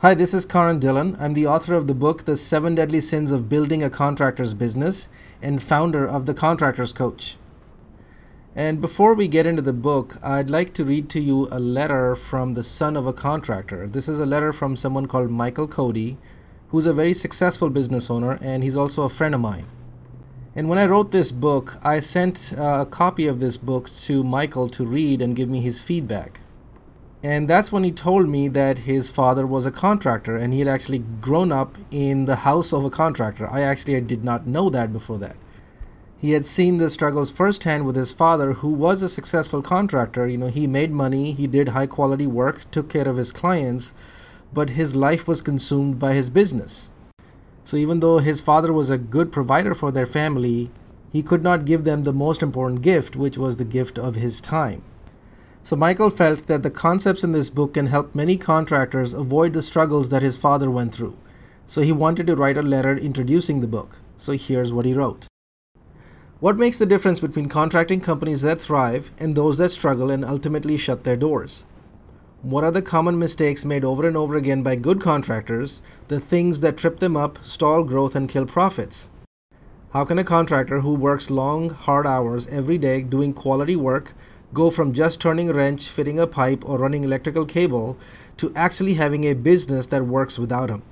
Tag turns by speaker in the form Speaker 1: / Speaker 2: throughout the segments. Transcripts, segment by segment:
Speaker 1: Hi, this is Karan Dillon. I'm the author of the book, The Seven Deadly Sins of Building a Contractor's Business, and founder of The Contractor's Coach. And before we get into the book, I'd like to read to you a letter from the son of a contractor. This is a letter from someone called Michael Cody, who's a very successful business owner, and he's also a friend of mine. And when I wrote this book, I sent uh, a copy of this book to Michael to read and give me his feedback. And that's when he told me that his father was a contractor and he had actually grown up in the house of a contractor. I actually did not know that before that. He had seen the struggles firsthand with his father, who was a successful contractor. You know, he made money, he did high quality work, took care of his clients, but his life was consumed by his business. So even though his father was a good provider for their family, he could not give them the most important gift, which was the gift of his time. So Michael felt that the concepts in this book can help many contractors avoid the struggles that his father went through. So he wanted to write a letter introducing the book. So here's what he wrote. What makes the difference between contracting companies that thrive and those that struggle and ultimately shut their doors? What are the common mistakes made over and over again by good contractors, the things that trip them up, stall growth, and kill profits? How can a contractor who works long, hard hours every day doing quality work go from just turning a wrench, fitting a pipe, or running electrical cable to actually having a business that works without him?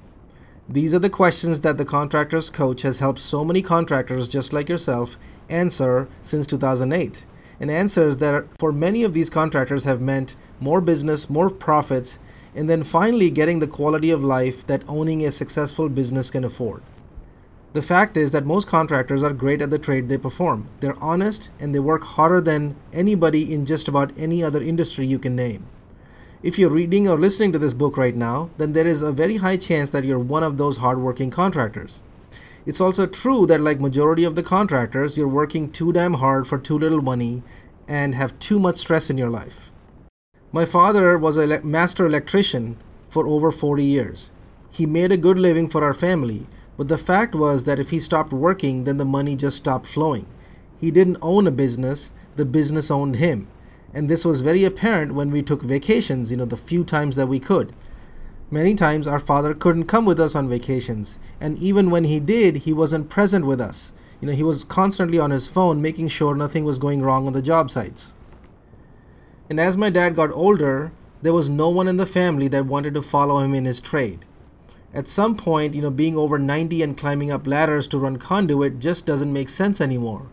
Speaker 1: These are the questions that the Contractors Coach has helped so many contractors just like yourself answer since 2008. And answers that for many of these contractors have meant more business, more profits, and then finally getting the quality of life that owning a successful business can afford. The fact is that most contractors are great at the trade they perform. They're honest and they work harder than anybody in just about any other industry you can name. If you're reading or listening to this book right now, then there is a very high chance that you're one of those hardworking contractors. It's also true that like majority of the contractors, you're working too damn hard for too little money and have too much stress in your life. My father was a master electrician for over 40 years. He made a good living for our family, but the fact was that if he stopped working, then the money just stopped flowing. He didn't own a business, the business owned him. And this was very apparent when we took vacations, you know, the few times that we could. Many times our father couldn't come with us on vacations, and even when he did, he wasn't present with us. You know, he was constantly on his phone making sure nothing was going wrong on the job sites. And as my dad got older, there was no one in the family that wanted to follow him in his trade at some point, you know, being over 90 and climbing up ladders to run conduit just doesn't make sense anymore.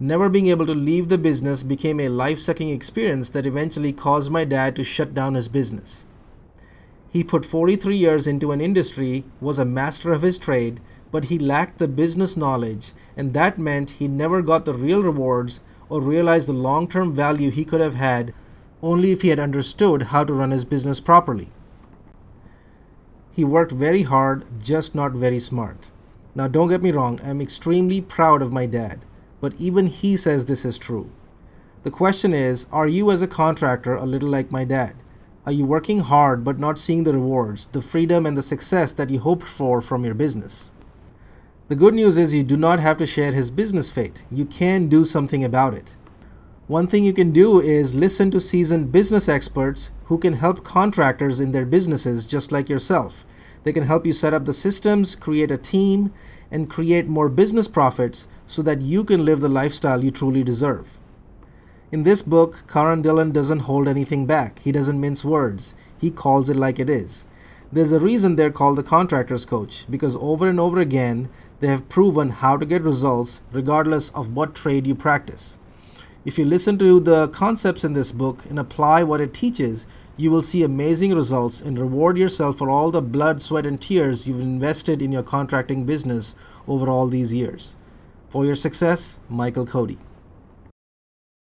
Speaker 1: Never being able to leave the business became a life sucking experience that eventually caused my dad to shut down his business. He put 43 years into an industry, was a master of his trade, but he lacked the business knowledge, and that meant he never got the real rewards or realized the long term value he could have had only if he had understood how to run his business properly. He worked very hard, just not very smart. Now, don't get me wrong, I'm extremely proud of my dad, but even he says this is true. The question is Are you, as a contractor, a little like my dad? Are you working hard but not seeing the rewards, the freedom, and the success that you hoped for from your business? The good news is you do not have to share his business fate. You can do something about it. One thing you can do is listen to seasoned business experts who can help contractors in their businesses just like yourself. They can help you set up the systems, create a team, and create more business profits so that you can live the lifestyle you truly deserve. In this book, Karan Dillon doesn't hold anything back. He doesn't mince words. He calls it like it is. There's a reason they're called the contractor's coach because over and over again, they have proven how to get results regardless of what trade you practice. If you listen to the concepts in this book and apply what it teaches, you will see amazing results and reward yourself for all the blood, sweat, and tears you've invested in your contracting business over all these years. For your success, Michael Cody.